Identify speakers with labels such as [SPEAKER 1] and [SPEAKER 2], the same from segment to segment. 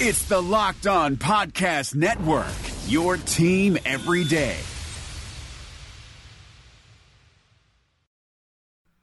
[SPEAKER 1] It's the Locked On Podcast Network, your team every day.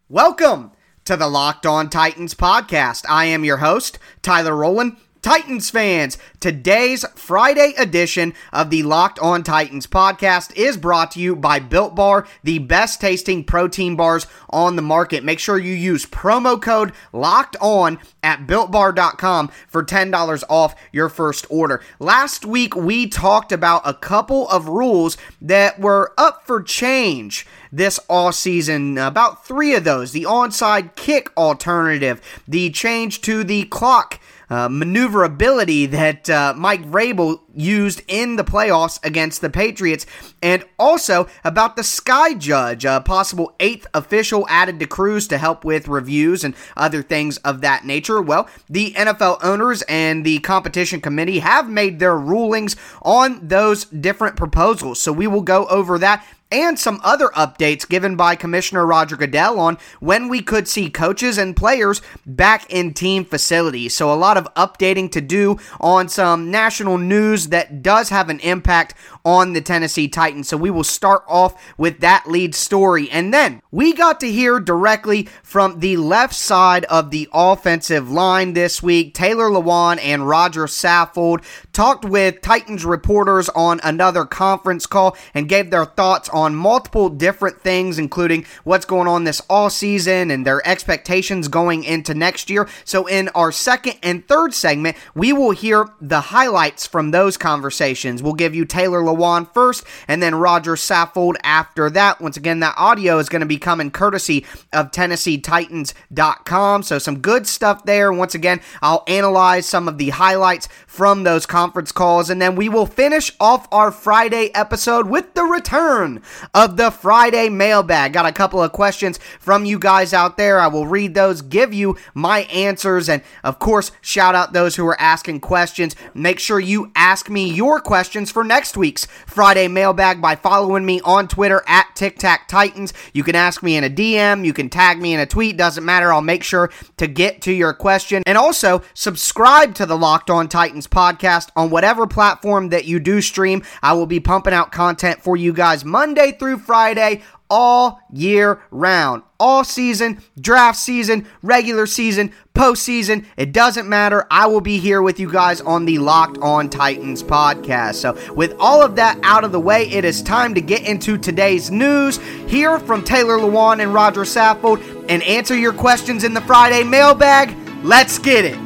[SPEAKER 2] Welcome to the Locked On Titans podcast. I am your host, Tyler Rowland. Titans fans, today's Friday edition of the Locked On Titans podcast is brought to you by Built Bar, the best tasting protein bars on the market. Make sure you use promo code Locked On at builtbar.com for $10 off your first order. Last week, we talked about a couple of rules that were up for change this all season. About three of those the onside kick alternative, the change to the clock uh, maneuverability that uh, Mike Vrabel used in the playoffs against the Patriots, and also about the Sky Judge, a possible eighth official added to crews to help with reviews and other things of that nature. Well, the NFL owners and the competition committee have made their rulings on those different proposals, so we will go over that and some other updates given by Commissioner Roger Goodell on when we could see coaches and players back in team facilities. So, a lot of updating to do on some national news that does have an impact on the Tennessee Titans. So, we will start off with that lead story. And then we got to hear directly from the left side of the offensive line this week. Taylor Lewan and Roger Saffold talked with Titans reporters on another conference call and gave their thoughts on multiple different things, including what's going on this all season and their expectations going into next year. So, in our second and third segment, we will hear the highlights from those conversations. We'll give you Taylor Lewan first and then Roger Saffold after that. Once again, that audio is going to be coming courtesy of TennesseeTitans.com. So, some good stuff there. Once again, I'll analyze some of the highlights from those conference calls, and then we will finish off our Friday episode with the return of the Friday mailbag. Got a couple of questions from you guys out there. I will read those, give you my answers, and of course, shout out those who are asking questions. Make sure you ask me your questions for next week's Friday mailbag by following me on Twitter at Tic Tac Titans. You can ask me in a DM, you can tag me in a tweet, doesn't matter. I'll make sure to get to your question. And also, subscribe to the Locked On Titans podcast on whatever platform that you do stream. I will be pumping out content for you guys Monday Monday through Friday, all year round. All season, draft season, regular season, postseason, it doesn't matter. I will be here with you guys on the Locked On Titans podcast. So, with all of that out of the way, it is time to get into today's news. Hear from Taylor Lewan and Roger Saffold and answer your questions in the Friday mailbag. Let's get it.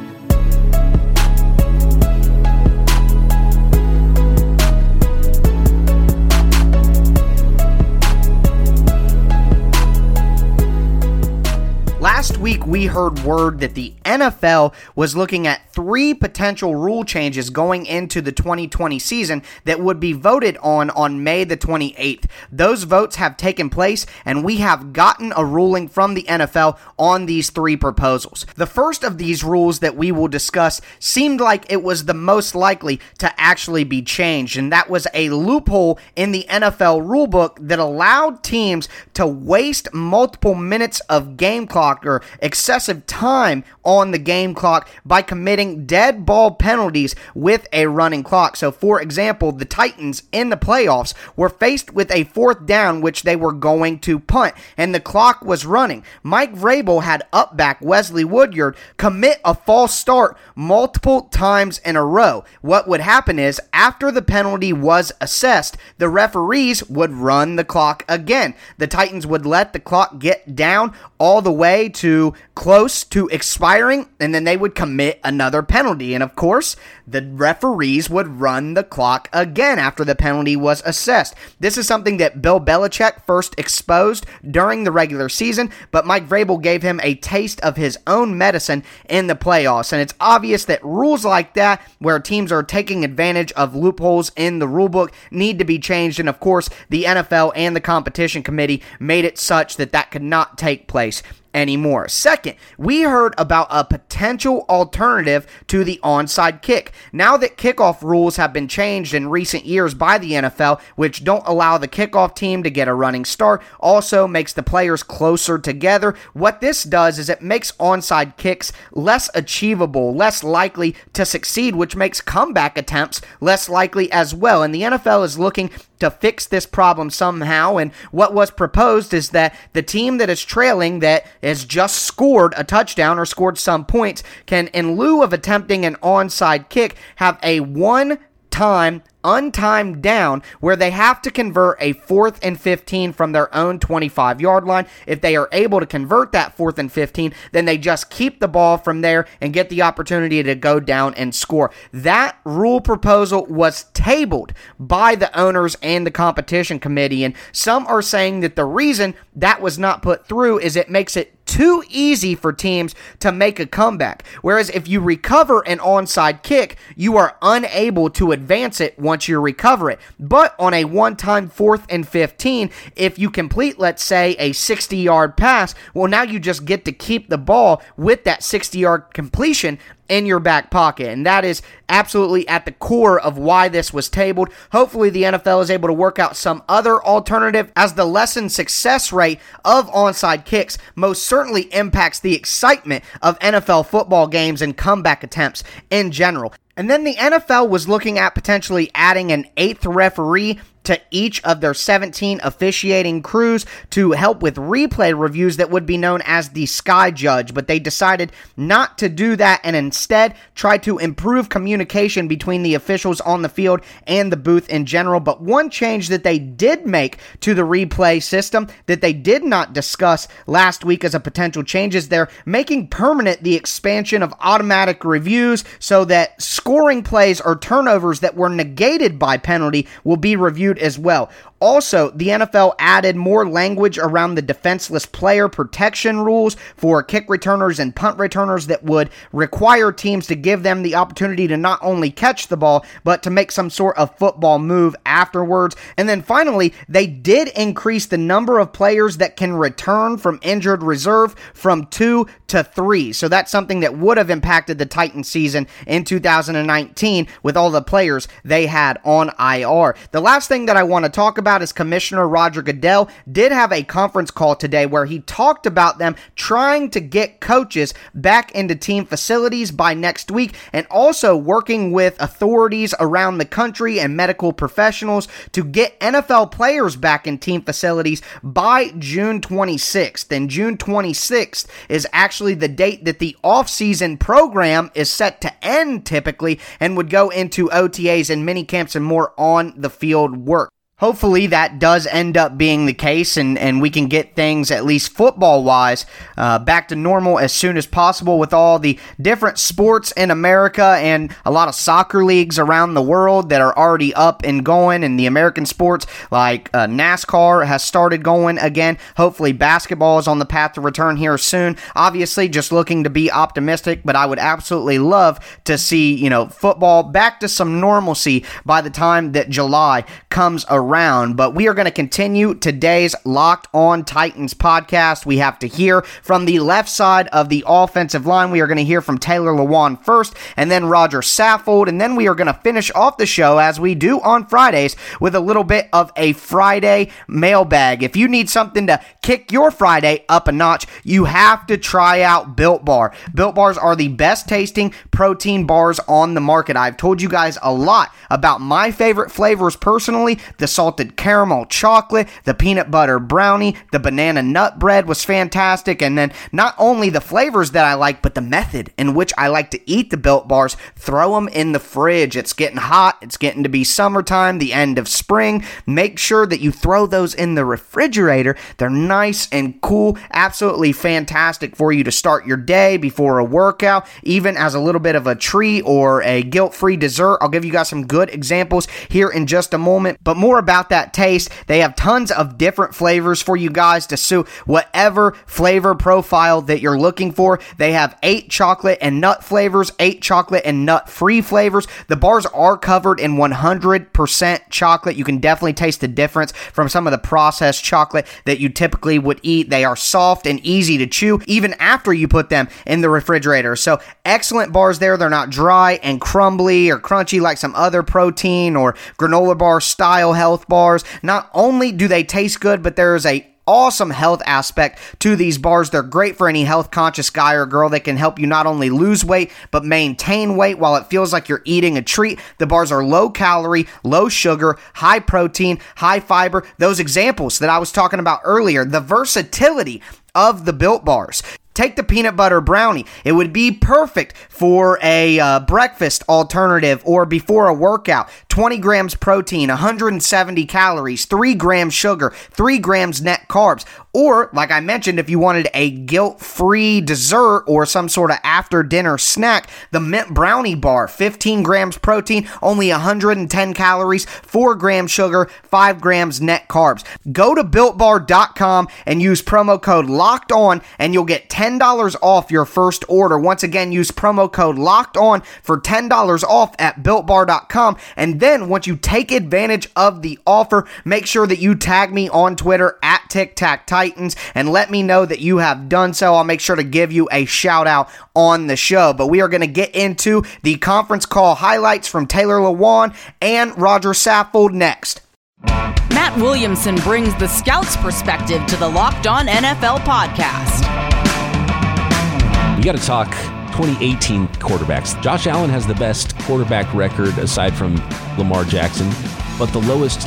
[SPEAKER 2] Last week, we heard word that the NFL was looking at three potential rule changes going into the 2020 season that would be voted on on May the 28th. Those votes have taken place, and we have gotten a ruling from the NFL on these three proposals. The first of these rules that we will discuss seemed like it was the most likely to actually be changed, and that was a loophole in the NFL rulebook that allowed teams to waste multiple minutes of game clock or excessive time on the game clock by committing dead ball penalties with a running clock. So, for example, the Titans in the playoffs were faced with a fourth down which they were going to punt, and the clock was running. Mike Vrabel had up back Wesley Woodyard commit a false start multiple times in a row. What would happen is, after the penalty was assessed, the referees would run the clock again. The Titans would let the clock get down all the way to close to expiring, and then they would commit another penalty. And of course, the referees would run the clock again after the penalty was assessed. This is something that Bill Belichick first exposed during the regular season, but Mike Vrabel gave him a taste of his own medicine in the playoffs. And it's obvious that rules like that, where teams are taking advantage of loopholes in the rulebook, need to be changed. And of course, the NFL and the competition committee made it such that that could not take place. Anymore. Second, we heard about a potential alternative to the onside kick. Now that kickoff rules have been changed in recent years by the NFL, which don't allow the kickoff team to get a running start, also makes the players closer together. What this does is it makes onside kicks less achievable, less likely to succeed, which makes comeback attempts less likely as well. And the NFL is looking to fix this problem somehow. And what was proposed is that the team that is trailing, that has just scored a touchdown or scored some points, can, in lieu of attempting an onside kick, have a one time untimed down where they have to convert a fourth and 15 from their own 25 yard line. If they are able to convert that fourth and 15, then they just keep the ball from there and get the opportunity to go down and score. That rule proposal was tabled by the owners and the competition committee. And some are saying that the reason that was not put through is it makes it too easy for teams to make a comeback. Whereas if you recover an onside kick, you are unable to advance it once you recover it. But on a one time fourth and 15, if you complete, let's say, a 60 yard pass, well, now you just get to keep the ball with that 60 yard completion in your back pocket. And that is absolutely at the core of why this was tabled. Hopefully, the NFL is able to work out some other alternative as the lessened success rate of onside kicks most certainly impacts the excitement of NFL football games and comeback attempts in general. And then the NFL was looking at potentially adding an eighth referee to each of their 17 officiating crews to help with replay reviews that would be known as the Sky Judge, but they decided not to do that and instead try to improve communication between the officials on the field and the booth in general. But one change that they did make to the replay system that they did not discuss last week as a potential change is they're making permanent the expansion of automatic reviews so that scoring plays or turnovers that were negated by penalty will be reviewed as well. Also, the NFL added more language around the defenseless player protection rules for kick returners and punt returners that would require teams to give them the opportunity to not only catch the ball, but to make some sort of football move afterwards. And then finally, they did increase the number of players that can return from injured reserve from two to three. So that's something that would have impacted the Titan season in 2019 with all the players they had on IR. The last thing that I want to talk about about is Commissioner Roger Goodell did have a conference call today where he talked about them trying to get coaches back into team facilities by next week and also working with authorities around the country and medical professionals to get NFL players back in team facilities by June 26th. And June 26th is actually the date that the offseason program is set to end typically and would go into OTAs and mini camps and more on the field work hopefully that does end up being the case and, and we can get things at least football wise uh, back to normal as soon as possible with all the different sports in america and a lot of soccer leagues around the world that are already up and going and the american sports like uh, nascar has started going again. Hopefully basketball is on the path to return here soon. Obviously just looking to be optimistic but i would absolutely love to see you know football back to some normalcy by the time that july comes around around. But we are going to continue today's Locked On Titans podcast. We have to hear from the left side of the offensive line. We are going to hear from Taylor Lewan first, and then Roger Saffold, and then we are going to finish off the show as we do on Fridays with a little bit of a Friday mailbag. If you need something to kick your Friday up a notch, you have to try out Built Bar. Built Bars are the best tasting protein bars on the market. I've told you guys a lot about my favorite flavors personally. The salted caramel chocolate, the peanut butter brownie, the banana nut bread was fantastic. And then not only the flavors that I like, but the method in which I like to eat the built bars. Throw them in the fridge. It's getting hot. It's getting to be summertime, the end of spring. Make sure that you throw those in the refrigerator. They're nice and cool. Absolutely fantastic for you to start your day before a workout, even as a little bit of a treat or a guilt free dessert. I'll give you guys some good examples here in just a moment. But more about about that taste. They have tons of different flavors for you guys to suit whatever flavor profile that you're looking for. They have eight chocolate and nut flavors, eight chocolate and nut free flavors. The bars are covered in 100% chocolate. You can definitely taste the difference from some of the processed chocolate that you typically would eat. They are soft and easy to chew even after you put them in the refrigerator. So, excellent bars there. They're not dry and crumbly or crunchy like some other protein or granola bar style health bars. Not only do they taste good, but there is a awesome health aspect to these bars. They're great for any health conscious guy or girl that can help you not only lose weight, but maintain weight while it feels like you're eating a treat. The bars are low calorie, low sugar, high protein, high fiber. Those examples that I was talking about earlier, the versatility of the built bars. Take the peanut butter brownie. It would be perfect for a uh, breakfast alternative or before a workout. 20 grams protein, 170 calories, 3 grams sugar, 3 grams net carbs. Or, like I mentioned, if you wanted a guilt free dessert or some sort of after dinner snack, the mint brownie bar, 15 grams protein, only 110 calories, 4 grams sugar, 5 grams net carbs. Go to builtbar.com and use promo code locked on, and you'll get $10 off your first order. Once again, use promo code locked on for $10 off at builtbar.com. And then once you take advantage of the offer, make sure that you tag me on Twitter at TicTac Titans and let me know that you have done so. I'll make sure to give you a shout out on the show. But we are going to get into the conference call highlights from Taylor Lewan and Roger Saffold next.
[SPEAKER 3] Matt Williamson brings the scout's perspective to the Locked On NFL podcast.
[SPEAKER 4] We got to talk 2018 quarterbacks. Josh Allen has the best quarterback record aside from Lamar Jackson, but the lowest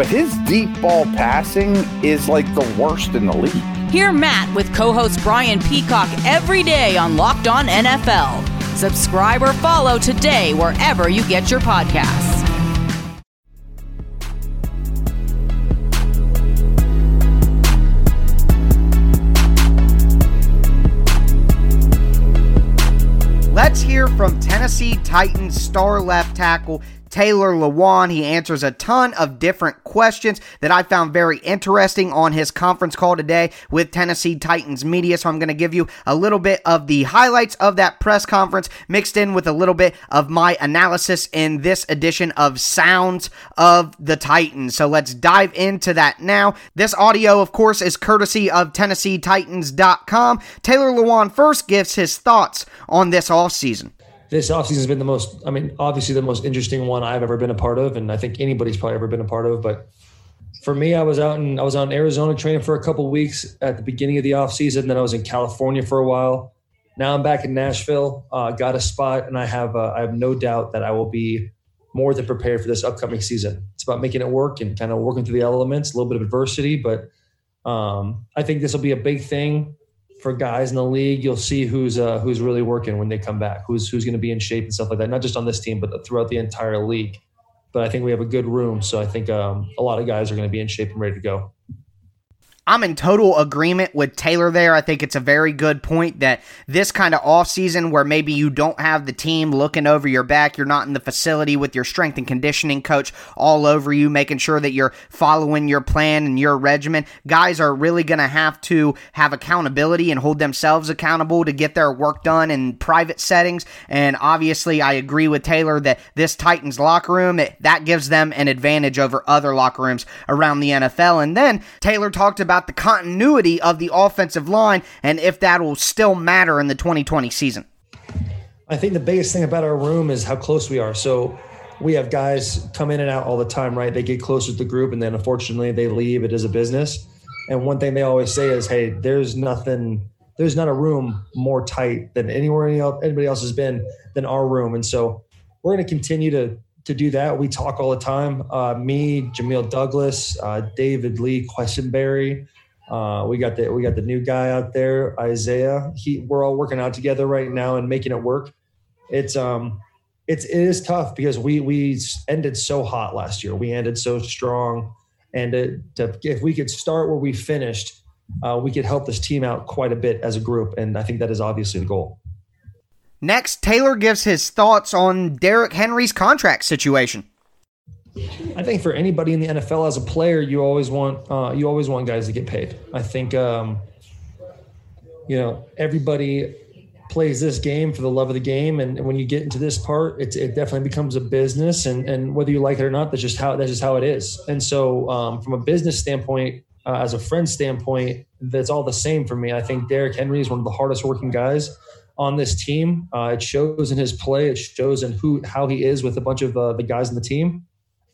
[SPEAKER 5] but his deep ball passing is like the worst in the league.
[SPEAKER 3] Hear Matt with co host Brian Peacock every day on Locked On NFL. Subscribe or follow today wherever you get your podcasts.
[SPEAKER 2] Let's hear from Tennessee Titans star left tackle Taylor Lewan. He answers a ton of different questions that I found very interesting on his conference call today with Tennessee Titans media. So I'm going to give you a little bit of the highlights of that press conference mixed in with a little bit of my analysis in this edition of Sounds of the Titans. So let's dive into that now. This audio, of course, is courtesy of TennesseeTitans.com. Taylor Lewan first gives his thoughts on this offseason
[SPEAKER 6] this offseason has been the most, I mean, obviously the most interesting one I've ever been a part of. And I think anybody's probably ever been a part of. But for me, I was out in, I was out in Arizona training for a couple weeks at the beginning of the offseason. Then I was in California for a while. Now I'm back in Nashville, uh, got a spot, and I have, uh, I have no doubt that I will be more than prepared for this upcoming season. It's about making it work and kind of working through the elements, a little bit of adversity, but um, I think this will be a big thing for guys in the league, you'll see who's uh, who's really working when they come back, who's who's going to be in shape and stuff like that. Not just on this team, but throughout the entire league. But I think we have a good room, so I think um, a lot of guys are going to be in shape and ready to go.
[SPEAKER 2] I'm in total agreement with Taylor there. I think it's a very good point that this kind of off season where maybe you don't have the team looking over your back, you're not in the facility with your strength and conditioning coach all over you, making sure that you're following your plan and your regimen. Guys are really going to have to have accountability and hold themselves accountable to get their work done in private settings. And obviously, I agree with Taylor that this Titans locker room, it, that gives them an advantage over other locker rooms around the NFL. And then Taylor talked about about the continuity of the offensive line and if that will still matter in the 2020 season.
[SPEAKER 6] I think the biggest thing about our room is how close we are. So we have guys come in and out all the time, right? They get closer to the group and then unfortunately they leave. It is a business. And one thing they always say is, hey, there's nothing, there's not a room more tight than anywhere anybody else has been than our room. And so we're going to continue to to do that. We talk all the time. Uh, me, Jamil Douglas, uh, David Lee Quessenberry. Uh, we got the we got the new guy out there, Isaiah. He, we're all working out together right now and making it work. It's um, it's it is tough because we we ended so hot last year. We ended so strong, and to, to, if we could start where we finished, uh, we could help this team out quite a bit as a group. And I think that is obviously the goal.
[SPEAKER 2] Next, Taylor gives his thoughts on Derrick Henry's contract situation.
[SPEAKER 6] I think for anybody in the NFL as a player, you always want uh, you always want guys to get paid. I think um, you know everybody plays this game for the love of the game, and when you get into this part, it, it definitely becomes a business. And, and whether you like it or not, that's just how that's just how it is. And so, um, from a business standpoint, uh, as a friend standpoint, that's all the same for me. I think Derrick Henry is one of the hardest working guys on this team. Uh, it shows in his play. It shows in who how he is with a bunch of uh, the guys in the team,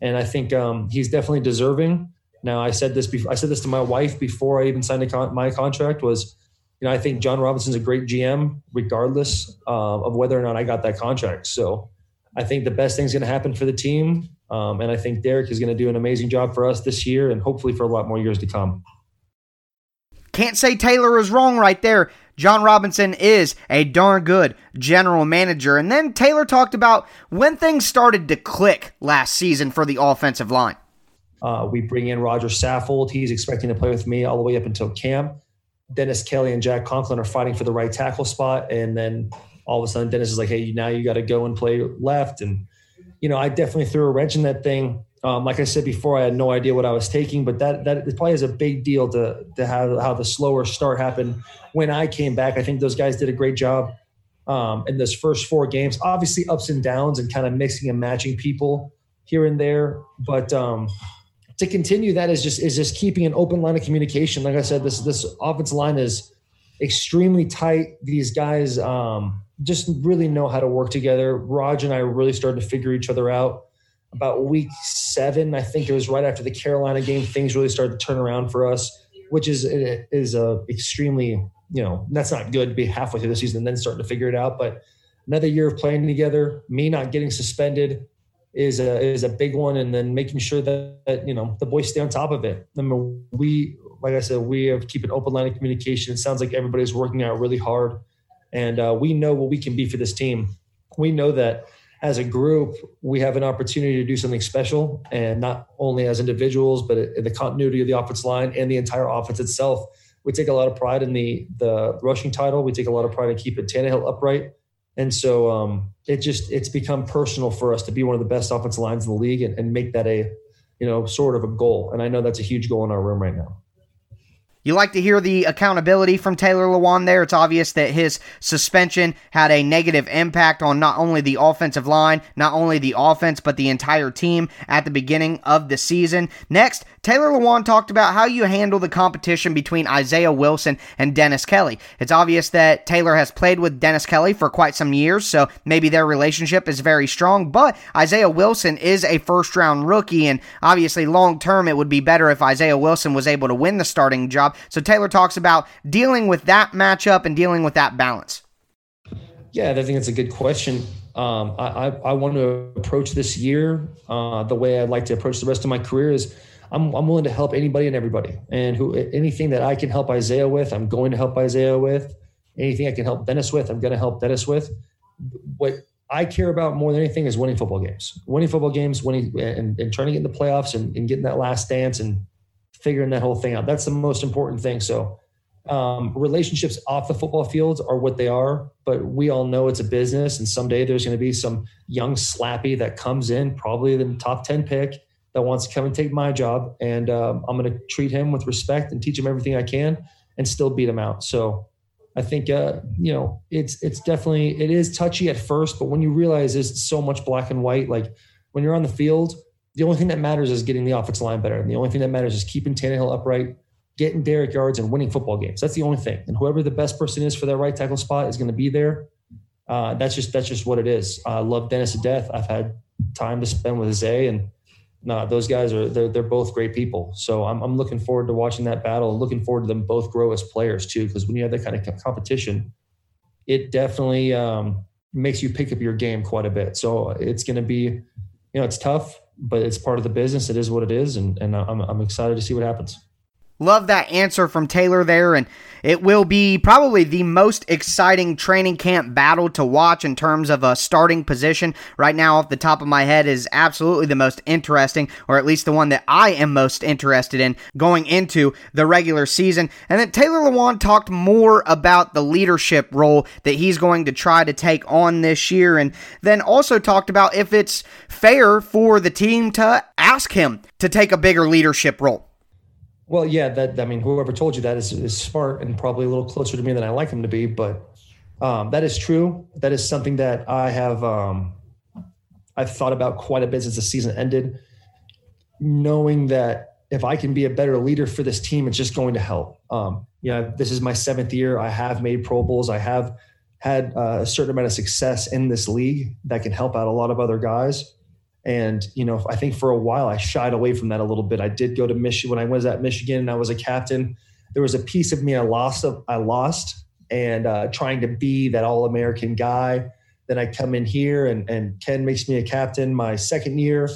[SPEAKER 6] and I think um, he's definitely deserving. Now, I said this before. I said this to my wife before I even signed con- my contract. Was you know I think Jon Robinson's a great GM, regardless uh, of whether or not I got that contract. So I think the best thing's going to happen for the team, um, and I think Derrick is going to do an amazing job for us this year, and hopefully for a lot more years to come.
[SPEAKER 2] Can't say Taylor is wrong right there. Jon Robinson is a darn good general manager. And then Taylor talked about when things started to click last season for the offensive line.
[SPEAKER 6] Uh, we bring in Roger Saffold. He's expecting to play with me all the way up until camp. Dennis Kelly and Jack Conklin are fighting for the right tackle spot. And then all of a sudden, Dennis is like, hey, now you got to go and play left. And, you know, I definitely threw a wrench in that thing. Um, like I said before, I had no idea what I was taking, but that that probably is a big deal to to have how the slower start happened when I came back. I think those guys did a great job um, in those first four games. Obviously, ups and downs and kind of mixing and matching people here and there, but um, to continue that is just is just keeping an open line of communication. Like I said, this this offensive line is extremely tight. These guys um, just really know how to work together. Raj and I really started to figure each other out about week seven. I think it was right after the Carolina game. Things really started to turn around for us, which is is a extremely you know that's not good to be halfway through the season and then starting to figure it out. But another year of playing together, me not getting suspended is a is a big one, and then making sure that, that you know the boys stay on top of it. I mean, we like I said, we have keep an open line of communication. It sounds like everybody's working out really hard, and uh, we know what we can be for this team. We know that as a group, we have an opportunity to do something special, and not only as individuals, but in the continuity of the offense line and the entire offense itself. We take a lot of pride in the the rushing title. We take a lot of pride in keeping Tannehill upright, and so um, it just it's become personal for us to be one of the best offensive lines in the league and, and make that a you know sort of a goal. And I know that's a huge goal in our room right now.
[SPEAKER 2] You like to hear the accountability from Taylor Lewan there. It's obvious that his suspension had a negative impact on not only the offensive line, not only the offense, but the entire team at the beginning of the season. Next, Taylor Lewan talked about how you handle the competition between Isaiah Wilson and Dennis Kelly. It's obvious that Taylor has played with Dennis Kelly for quite some years, so maybe their relationship is very strong, but Isaiah Wilson is a first round rookie, and obviously long term it would be better if Isaiah Wilson was able to win the starting job. So Taylor talks about dealing with that matchup and dealing with that balance.
[SPEAKER 6] Yeah, I think it's a good question. Um, I, I, I, want to approach this year uh, the way I'd like to approach the rest of my career is I'm, I'm willing to help anybody and everybody. And who anything that I can help Isaiah with, I'm going to help Isaiah with. Anything I can help Dennis with, I'm going to help Dennis with. What I care about more than anything is winning football games. Winning football games, winning and, and trying to get in the playoffs and, and getting that last dance and figuring that whole thing out. That's the most important thing. So, um, relationships off the football fields are what they are, but we all know it's a business. And someday there's going to be some young slappy that comes in, probably the top 10 pick, that wants to come and take my job. And um, I'm going to treat him with respect and teach him everything I can and still beat him out. So, I think uh, you know it's it's definitely it is touchy at first, but when you realize there's so much black and white, like when you're on the field, the only thing that matters is getting the offensive line better. And the only thing that matters is keeping Tannehill upright, getting Derrick yards, and winning football games. That's the only thing. And whoever the best person is for that right tackle spot is going to be there. Uh, that's just that's just what it is. I love Dennis to death. I've had time to spend with Zay, and no, those guys are they're they're both great people. So I'm I'm looking forward to watching that battle and looking forward to them both grow as players too. Because when you have that kind of competition, it definitely um, makes you pick up your game quite a bit. So it's going to be you know, it's tough, but it's part of the business. It is what it is, and and I'm I'm excited to see what happens.
[SPEAKER 2] Love that answer from Taylor there, and it will be probably the most exciting training camp battle to watch in terms of a starting position. Right now, off the top of my head, is absolutely the most interesting, or at least the one that I am most interested in going into the regular season. And then Taylor Lewan talked more about the leadership role that he's going to try to take on this year, and then also talked about if it's fair for the team to ask him to take a bigger leadership role.
[SPEAKER 6] Well, yeah, that I mean, whoever told you that is, is smart and probably a little closer to me than I like him to be, but um, that is true. That is something that I have um, I've thought about quite a bit since the season ended, knowing that if I can be a better leader for this team, it's just going to help. Um, yeah, this is my seventh year. I have made Pro Bowls. I have had uh, a certain amount of success in this league that can help out a lot of other guys. And, you know, I think for a while I shied away from that a little bit. I did go to Michigan when I was at Michigan and I was a captain. There was a piece of me I lost. I lost and uh, trying to be that all American guy. Then I come in here and, and Ken makes me a captain my second year.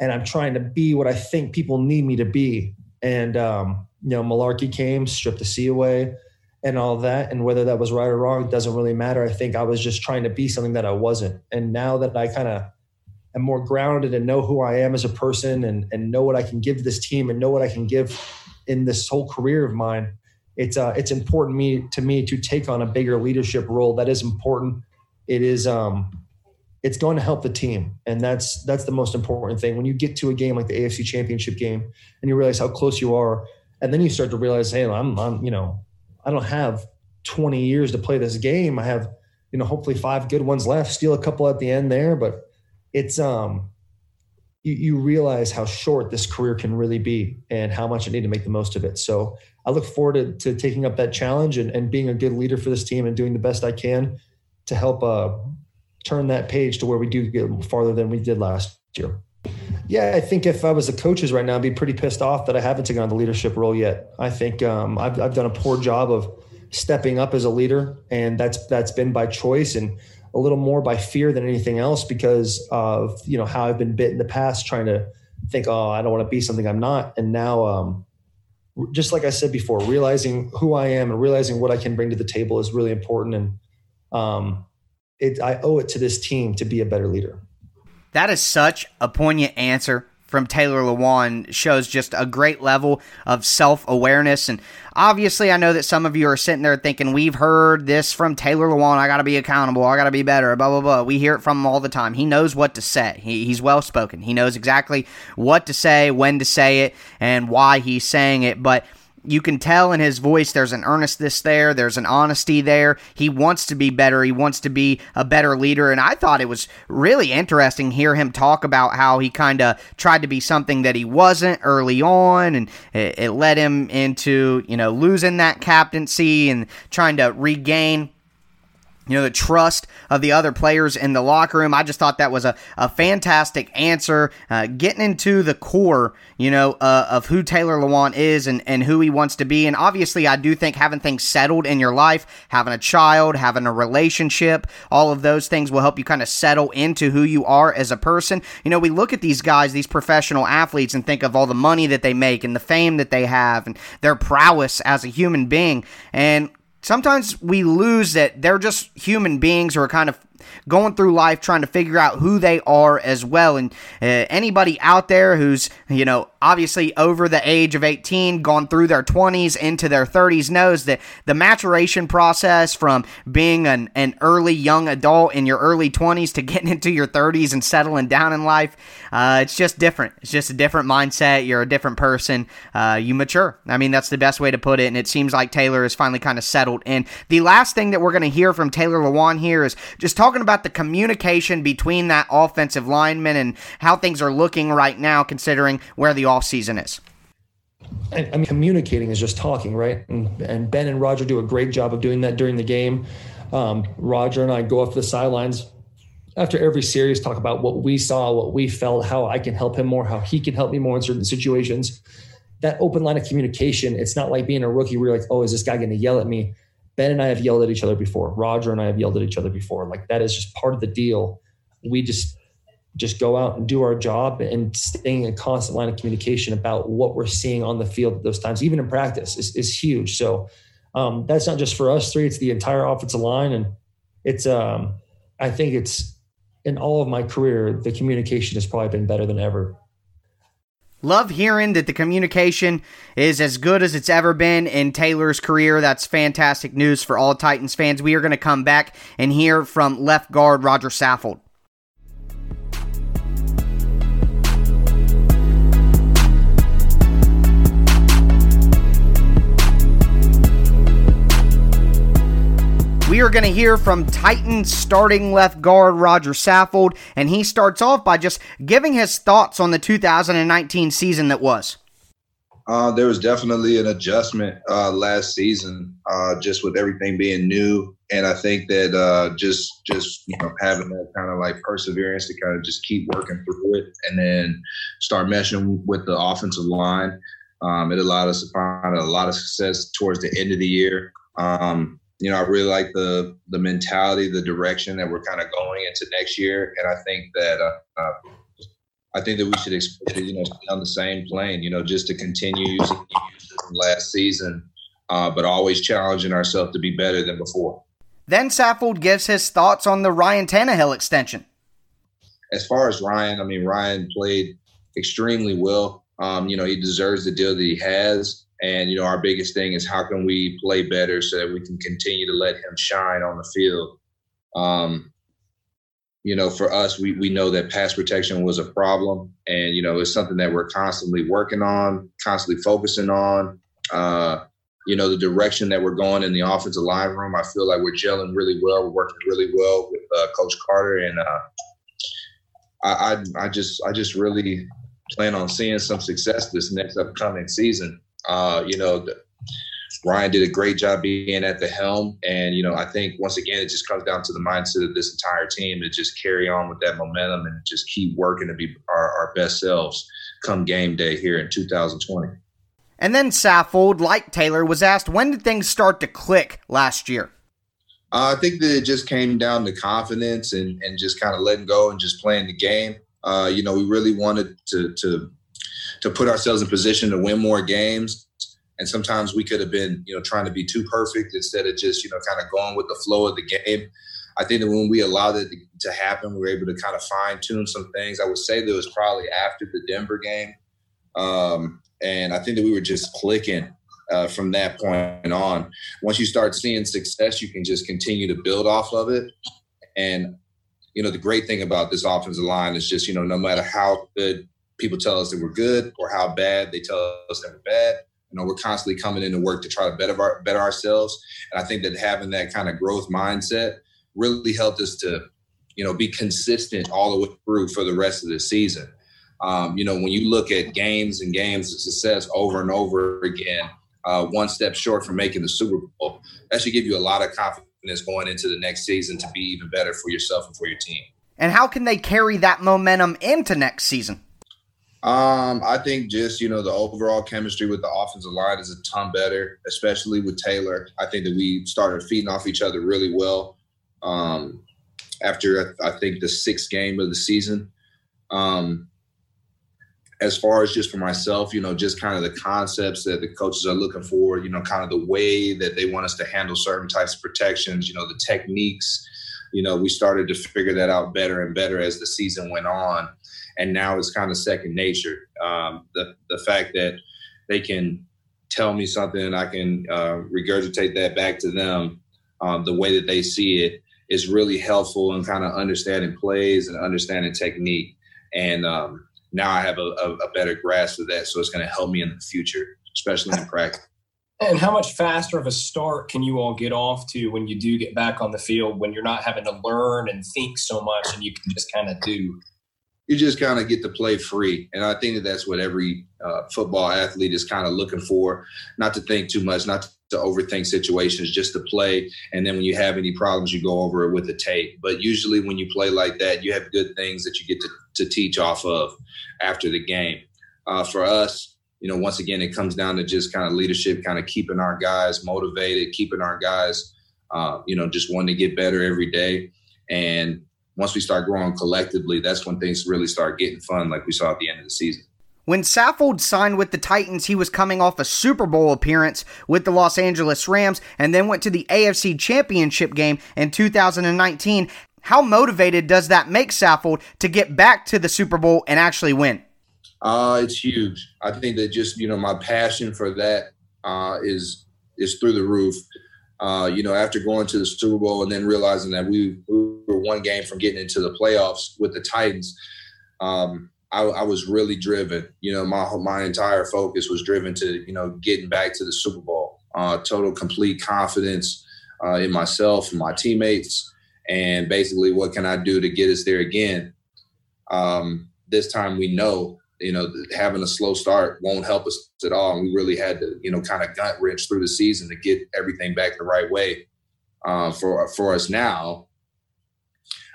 [SPEAKER 6] And I'm trying to be what I think people need me to be. And, um, you know, Mularkey came, stripped the C away and all that. And whether that was right or wrong doesn't really matter. I think I was just trying to be something that I wasn't. And now that I kind of am more grounded and know who I am as a person and, and know what I can give this team and know what I can give in this whole career of mine, it's uh, it's important me to me to take on a bigger leadership role. That is important. It is um, it's going to help the team, and that's that's the most important thing. When you get to a game like the AFC Championship game, and you realize how close you are, and then you start to realize, hey, I'm I'm you know, I don't have 20 years to play this game. I have you know hopefully five good ones left. Steal a couple at the end there, but it's um you, you realize how short this career can really be and how much I need to make the most of it. So I look forward to, to taking up that challenge and, and being a good leader for this team and doing the best I can to help uh, turn that page to where we do get farther than we did last year. Yeah, I think if I was the coaches right now, I'd be pretty pissed off that I haven't taken on the leadership role yet. I think um, I've, I've done a poor job of stepping up as a leader, and that's that's been by choice. And a little more by fear than anything else because of you know how I've been bit in the past, trying to think, oh, I don't want to be something I'm not, and now, um, just like I said before, realizing who I am and realizing what I can bring to the table is really important, and um, it, I owe it to this team to be a better leader.
[SPEAKER 2] That is such a poignant answer from Taylor Lewan shows just a great level of self awareness. And obviously, I know that some of you are sitting there thinking, we've heard this from Taylor Lewan. I got to be accountable. I got to be better. Blah, blah, blah. We hear it from him all the time. He knows what to say. He, he's well spoken. He knows exactly what to say, when to say it, and why he's saying it. But you can tell in his voice there's an earnestness there, there's an honesty there. He wants to be better, he wants to be a better leader. And I thought it was really interesting hear him talk about how he kind of tried to be something that he wasn't early on, and it, it led him into, you know, losing that captaincy and trying to regain you know, the trust of the other players in the locker room. I just thought that was a, a fantastic answer, uh, getting into the core, you know, uh, of who Taylor Lewan is and, and who he wants to be. And obviously, I do think having things settled in your life, having a child, having a relationship, all of those things will help you kind of settle into who you are as a person. You know, we look at these guys, these professional athletes, and think of all the money that they make and the fame that they have and their prowess as a human being. And sometimes we lose that they're just human beings who are kind of going through life trying to figure out who they are as well. And uh, anybody out there who's, you know, obviously over the age of 18, gone through their 20s into their 30s, knows that the maturation process from being an, an early young adult in your early 20s to getting into your 30s and settling down in life, uh, it's just different. It's just a different mindset. You're a different person. Uh, you mature. I mean, that's the best way to put it. And it seems like Taylor is finally kind of settled And The last thing that we're going to hear from Taylor Lewan here is just talking about the communication between that offensive lineman and how things are looking right now, considering where the offseason is?
[SPEAKER 6] I mean, communicating is just talking, right? And, and, Ben and Roger do a great job of doing that during the game. Um, Roger and I go off the sidelines after every series, talk about what we saw, what we felt, how I can help him more, how he can help me more in certain situations. That open line of communication, it's not like being a rookie where you're like, oh, is this guy going to yell at me? Ben and I have yelled at each other before. Roger and I have yelled at each other before. Like that is just part of the deal. We just just go out and do our job and staying in a constant line of communication about what we're seeing on the field at those times, even in practice, is, is huge. So um, that's not just for us three; it's the entire offensive line, and it's. Um, I think it's in all of my career, the communication has probably been better than ever.
[SPEAKER 2] Love hearing that the communication is as good as it's ever been in Taylor's career. That's fantastic news for all Titans fans. We are going to come back and hear from left guard Roger Saffold. We are going to hear from Titans starting left guard Roger Saffold, and he starts off by just giving his thoughts on the 2019 season that was.
[SPEAKER 7] Uh, there was definitely an adjustment uh, last season, uh, just with everything being new, and I think that uh, just just you know having that kind of like perseverance to kind of just keep working through it, and then start meshing with the offensive line. Um, it allowed us to find a lot of success towards the end of the year. Um, you know, I really like the the mentality, the direction that we're kind of going into next year, and I think that uh, uh, I think that we should expect you know stay on the same plane, you know, just to continue using last season, uh, but always challenging ourselves to be better than before.
[SPEAKER 2] Then Saffold gives his thoughts on the Ryan Tannehill extension.
[SPEAKER 7] As far as Ryan, I mean, Ryan played extremely well. Um, you know, he deserves the deal that he has. And you know, our biggest thing is how can we play better so that we can continue to let him shine on the field. Um, you know, for us, we we know that pass protection was a problem, and you know, it's something that we're constantly working on, constantly focusing on. Uh, you know, the direction that we're going in the offensive line room, I feel like we're gelling really well. We're working really well with uh, Coach Carter, and uh, I, I I just I just really plan on seeing some success this next upcoming season. Uh, you know, the, Ryan did a great job being at the helm. And, you know, I think once again, it just comes down to the mindset of this entire team to just carry on with that momentum and just keep working to be our, our best selves come game day here in 2020.
[SPEAKER 2] And then Saffold, like Taylor, was asked when did things start to click last year?
[SPEAKER 7] Uh, I think that it just came down to confidence and, and just kind of letting go and just playing the game. Uh, you know, we really wanted to, to to put ourselves in position to win more games. And sometimes we could have been, you know, trying to be too perfect instead of just, you know, kind of going with the flow of the game. I think that when we allowed it to happen, we were able to kind of fine tune some things. I would say that was probably after the Denver game. Um, and I think that we were just clicking uh, from that point on. Once you start seeing success, you can just continue to build off of it. And, you know, the great thing about this offensive line is just, you know, no matter how good people tell us that we're good or how bad they tell us that we're bad. You know, we're constantly coming into work to try to better our, better ourselves. And I think that having that kind of growth mindset really helped us to, you know, be consistent all the way through for the rest of the season. Um, you know, when you look at games and games of success over and over again, uh, one step short from making the Super Bowl, that should give you a lot of confidence going into the next season to be even better for yourself and for your team.
[SPEAKER 2] And how can they carry that momentum into next season?
[SPEAKER 7] Um, I think just you know the overall chemistry with the offensive line is a ton better, especially with Taylor. I think that we started feeding off each other really well um, after I think the sixth game of the season. Um, as far as just for myself, you know, just kind of the concepts that the coaches are looking for, you know, kind of the way that they want us to handle certain types of protections, you know, the techniques. You know, we started to figure that out better and better as the season went on and now it's kind of second nature. Um, the the fact that they can tell me something and I can uh, regurgitate that back to them um, the way that they see it is really helpful in kind of understanding plays and understanding technique. And um, now I have a, a, a, better grasp of that, so it's going to help me in the future, especially in practice.
[SPEAKER 8] And how much faster of a start can you all get off to when you do get back on the field when you're not having to learn and think so much and you can just kind of do?
[SPEAKER 7] You just kind of get to play free. And I think that that's what every uh, football athlete is kind of looking for, not to think too much, not to overthink situations, just to play. And then when you have any problems, you go over it with the tape. But usually when you play like that, you have good things that you get to, to teach off of after the game. Uh, for us, you know, once again, it comes down to just kind of leadership, kind of keeping our guys motivated, keeping our guys, uh, you know, just wanting to get better every day. And once we start growing collectively, that's when things really start getting fun, like we saw at the end of the season.
[SPEAKER 2] When Saffold signed with the Titans, he was coming off a Super Bowl appearance with the Los Angeles Rams and then went to the AFC Championship game in 2019. How motivated does that make Saffold to get back to the Super Bowl and actually win?
[SPEAKER 7] Uh, it's huge. I think that just you know my passion for that uh, is is through the roof. Uh, you know, after going to the Super Bowl and then realizing that we, we were one game from getting into the playoffs with the Titans, um, I, I, was really driven. You know, my my entire focus was driven to you know getting back to the Super Bowl. Uh, total complete confidence uh, in myself and my teammates, and basically what can I do to get us there again. Um, this time we know you know having a slow start won't help us at all, and we really had to you know kind of gut wrench through the season to get everything back the right way uh, for for us now.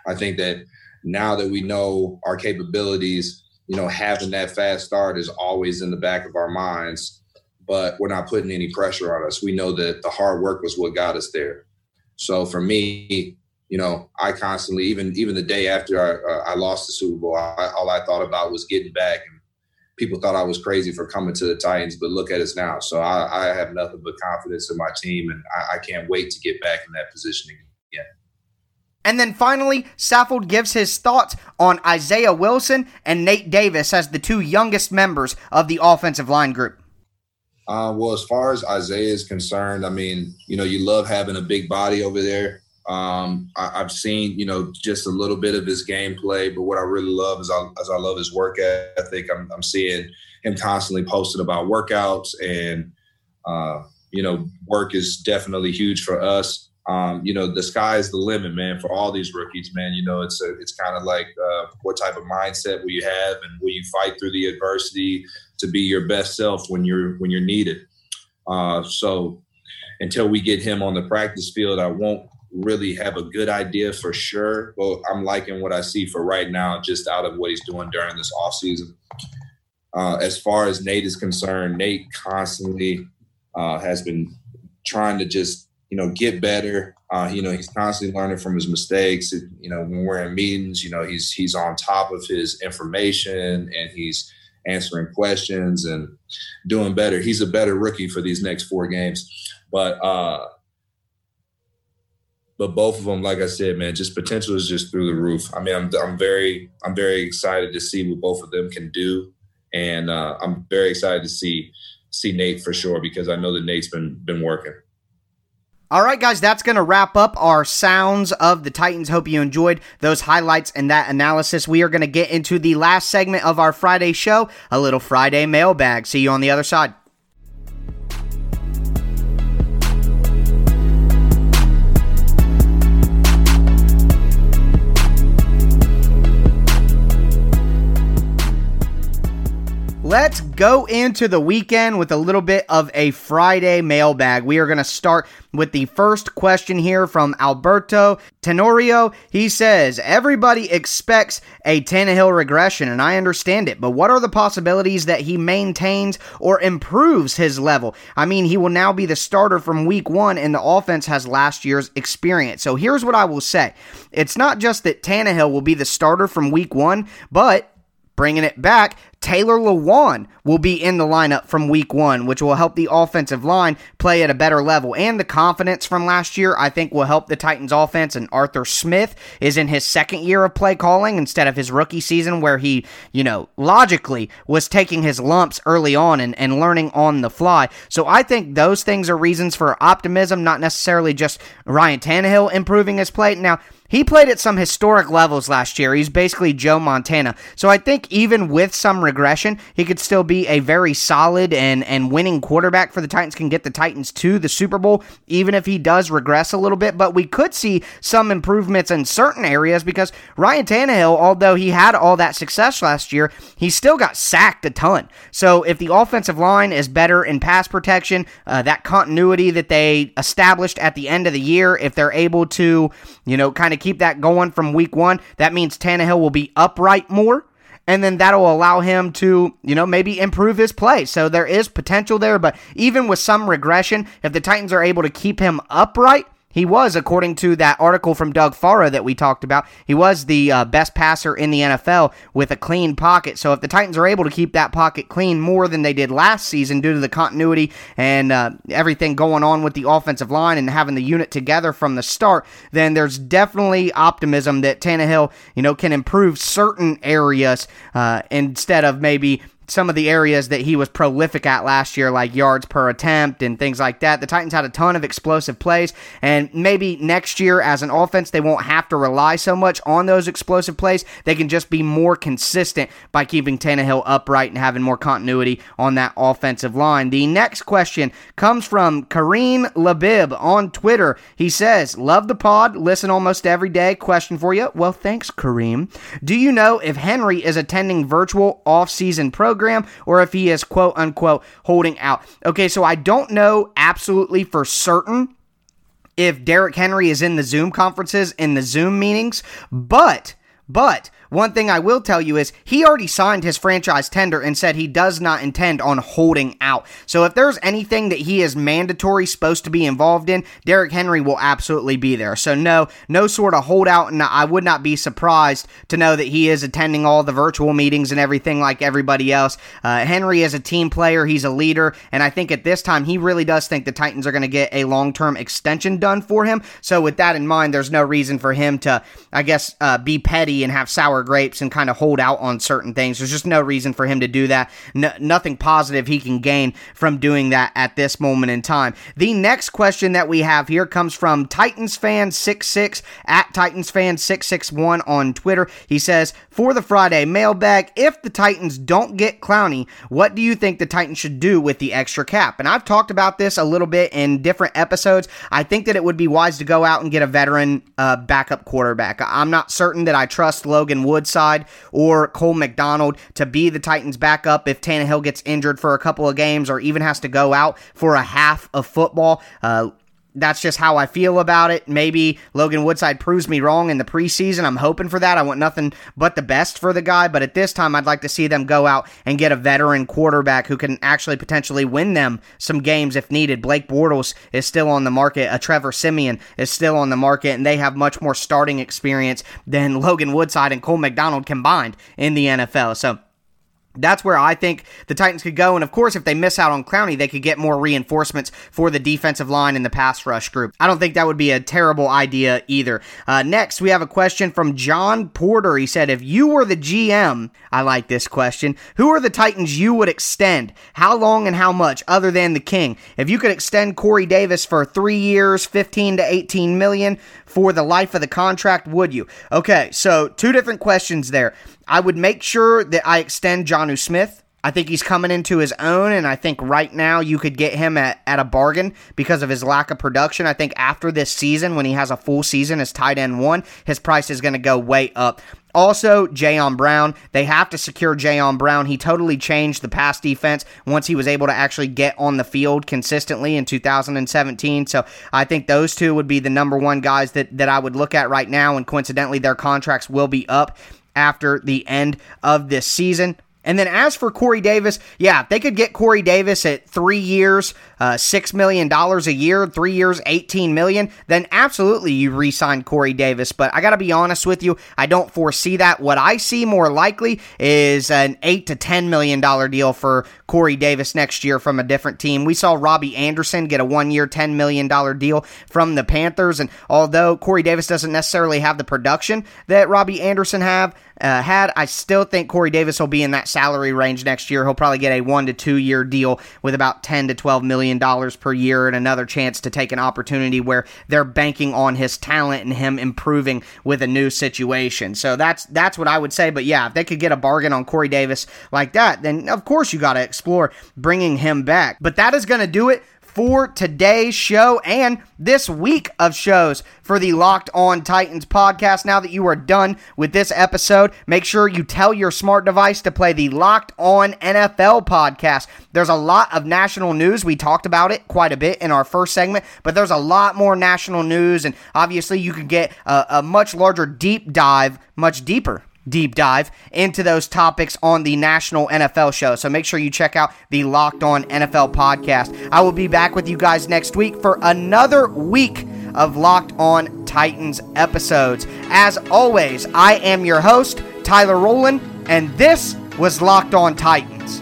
[SPEAKER 7] I think that now that we know our capabilities you know, having that fast start is always in the back of our minds, but we're not putting any pressure on us. We know that the hard work was what got us there. So for me, you know, I constantly, even even the day after I, uh, I lost the Super Bowl, I, all I thought about was getting back. And people thought I was crazy for coming to the Titans, but look at us now. So I, I have nothing but confidence in my team, and I, I can't wait to get back in that position again.
[SPEAKER 2] And then finally, Saffold gives his thoughts on Isaiah Wilson and Nate Davis as the two youngest members of the offensive line group.
[SPEAKER 7] Uh, well, as far as Isaiah is concerned, I mean, you know, you love having a big body over there. Um, I, have seen, you know, just a little bit of his gameplay, but what I really love is I, as I love his work ethic. I'm, I'm seeing him constantly posting about workouts, and uh, you know, work is definitely huge for us um, you know, the sky's the limit, man, for all these rookies, man. You know, it's a, it's kind of like uh, what type of mindset will you have, and will you fight through the adversity to be your best self when you're when you're needed. Uh, so until we get him on the practice field, I won't really have a good idea for sure. But I'm liking what I see for right now, just out of what he's doing during this off season. Uh, as far as Nate is concerned, Nate constantly uh, has been trying to just you know, get better. Uh, you know, he's constantly learning from his mistakes. You know, when we're in meetings, you know, he's he's on top of his information and he's answering questions and doing better. He's a better rookie for these next four games. But uh but both of them, like I said, man, just potential is just through the roof. I mean, I'm I'm very I'm very excited to see what both of them can do, and uh, I'm very excited to see see Nate for sure because I know that Nate's been been working.
[SPEAKER 2] All right, guys, that's going to wrap up our sounds of the Titans. Hope you enjoyed those highlights and that analysis. We are going to get into the last segment of our Friday show, a little Friday mailbag. See you on the other side. Let's go into the weekend with a little bit of a Friday mailbag. We are going to start with the first question here from Alberto Tenorio. He says, Everybody expects a Tannehill regression, and I understand it, but what are the possibilities that he maintains or improves his level? I mean, he will now be the starter from week one, and the offense has last year's experience. So here's what I will say it's not just that Tannehill will be the starter from week one, but Bringing it back, Taylor Lewan will be in the lineup from week one, which will help the offensive line play at a better level. And the confidence from last year, I think, will help the Titans offense. And Arthur Smith is in his second year of play calling instead of his rookie season, where he, you know, logically was taking his lumps early on and, and learning on the fly. So I think those things are reasons for optimism, not necessarily just Ryan Tannehill improving his play. Now, he played at some historic levels last year. He's basically Joe Montana. So I think even with some regression, he could still be a very solid and, and winning quarterback for the Titans, can get the Titans to the Super Bowl, even if he does regress a little bit. But we could see some improvements in certain areas because Ryan Tannehill, although he had all that success last year, he still got sacked a ton. So if the offensive line is better in pass protection, uh, that continuity that they established at the end of the year, if they're able to, you know, kind of keep that going from week one, that means Tannehill will be upright more. And then that'll allow him to, you know, maybe improve his play. So there is potential there. But even with some regression, if the Titans are able to keep him upright, he was, according to that article from Doug Farrar that we talked about, he was the uh, best passer in the NFL with a clean pocket. So if the Titans are able to keep that pocket clean more than they did last season due to the continuity and uh, everything going on with the offensive line and having the unit together from the start, then there's definitely optimism that Tannehill, you know, can improve certain areas uh, instead of maybe some of the areas that he was prolific at last year, like yards per attempt and things like that. The Titans had a ton of explosive plays, and maybe next year as an offense, they won't have to rely so much on those explosive plays. They can just be more consistent by keeping Tannehill upright and having more continuity on that offensive line. The next question comes from Kareem Labib on Twitter. He says, Love the pod, listen almost every day. Question for you. Well, thanks, Kareem. Do you know if Henry is attending virtual offseason programs? Program or if he is quote unquote holding out. Okay, so I don't know absolutely for certain if Derrick Henry is in the Zoom conferences, in the Zoom meetings, but, but, one thing I will tell you is he already signed his franchise tender and said he does not intend on holding out. So if there's anything that he is mandatory supposed to be involved in, Derrick Henry will absolutely be there. So no, no sort of holdout, and I would not be surprised to know that he is attending all the virtual meetings and everything like everybody else. Uh, Henry is a team player, he's a leader, and I think at this time he really does think the Titans are going to get a long-term extension done for him. So with that in mind, there's no reason for him to, I guess, uh, be petty and have sour sour grapes and kind of hold out on certain things. There's just no reason for him to do that. No, nothing positive he can gain from doing that at this moment in time. The next question that we have here comes from Titans fan 66 at Titans fan 661 on Twitter. He says, "For the Friday mailbag, if the Titans don't get Clowney, what do you think the Titans should do with the extra cap?" And I've talked about this a little bit in different episodes. I think that it would be wise to go out and get a veteran uh, backup quarterback. I'm not certain that I trust Logan Woodside or Cole McDonald to be the Titans' backup if Tannehill gets injured for a couple of games or even has to go out for a half of football. Uh, that's just how I feel about it. Maybe Logan Woodside proves me wrong in the preseason. I'm hoping for that. I want nothing but the best for the guy, but at this time, I'd like to see them go out and get a veteran quarterback who can actually potentially win them some games if needed. Blake Bortles is still on the market. A Trevor Siemian is still on the market, and they have much more starting experience than Logan Woodside and Cole McDonald combined in the NFL. So that's where I think the Titans could go. And of course, if they miss out on Clowney, they could get more reinforcements for the defensive line and the pass rush group. I don't think that would be a terrible idea either. Uh, next, we have a question from John Porter. He said, If you were the GM, I like this question, who are the Titans you would extend? How long and how much, other than the King? If you could extend Corey Davis for three years, 15 to 18 million for the life of the contract, would you? Okay, so two different questions there. I would make sure that I extend Jonnu Smith. I think he's coming into his own, and I think right now you could get him at, at a bargain because of his lack of production. I think after this season, when he has a full season as tight end one, his price is going to go way up. Also, Jayon Brown. They have to secure Jayon Brown. He totally changed the pass defense once he was able to actually get on the field consistently in 2017. So I think those two would be the number one guys that, that I would look at right now. And coincidentally, their contracts will be up after the end of this season. And then as for Corey Davis, yeah, they could get Corey Davis at three years, uh, $6 million a year, three years, 18 million, then absolutely you re sign Corey Davis. But I got to be honest with you, I don't foresee that. What I see more likely is an 8 to $10 million deal for Corey Davis next year from a different team. We saw Robby Anderson get a one year, $10 million deal from the Panthers. And although Corey Davis doesn't necessarily have the production that Robby Anderson have, uh, had. I still think Corey Davis will be in that salary range next year. He'll probably get a one to two year deal with about 10 to 12 million dollars per year and another chance to take an opportunity where they're banking on his talent and him improving with a new situation. So that's that's what I would say. But yeah, if they could get a bargain on Corey Davis like that, then of course you got to explore bringing him back. But that is going to do it for today's show and this week of shows for the Locked On Titans podcast. Now that you are done with this episode, make sure you tell your smart device to play the Locked On NFL podcast. There's a lot of national news. We talked about it quite a bit in our first segment, but there's a lot more national news, and obviously you can get a, a much larger deep dive, much deeper deep dive into those topics on the National NFL show. So make sure you check out the Locked On NFL podcast. I will be back with you guys next week for another week of Locked On Titans episodes. As always, I am your host, Tyler Rowland, and this was Locked On Titans.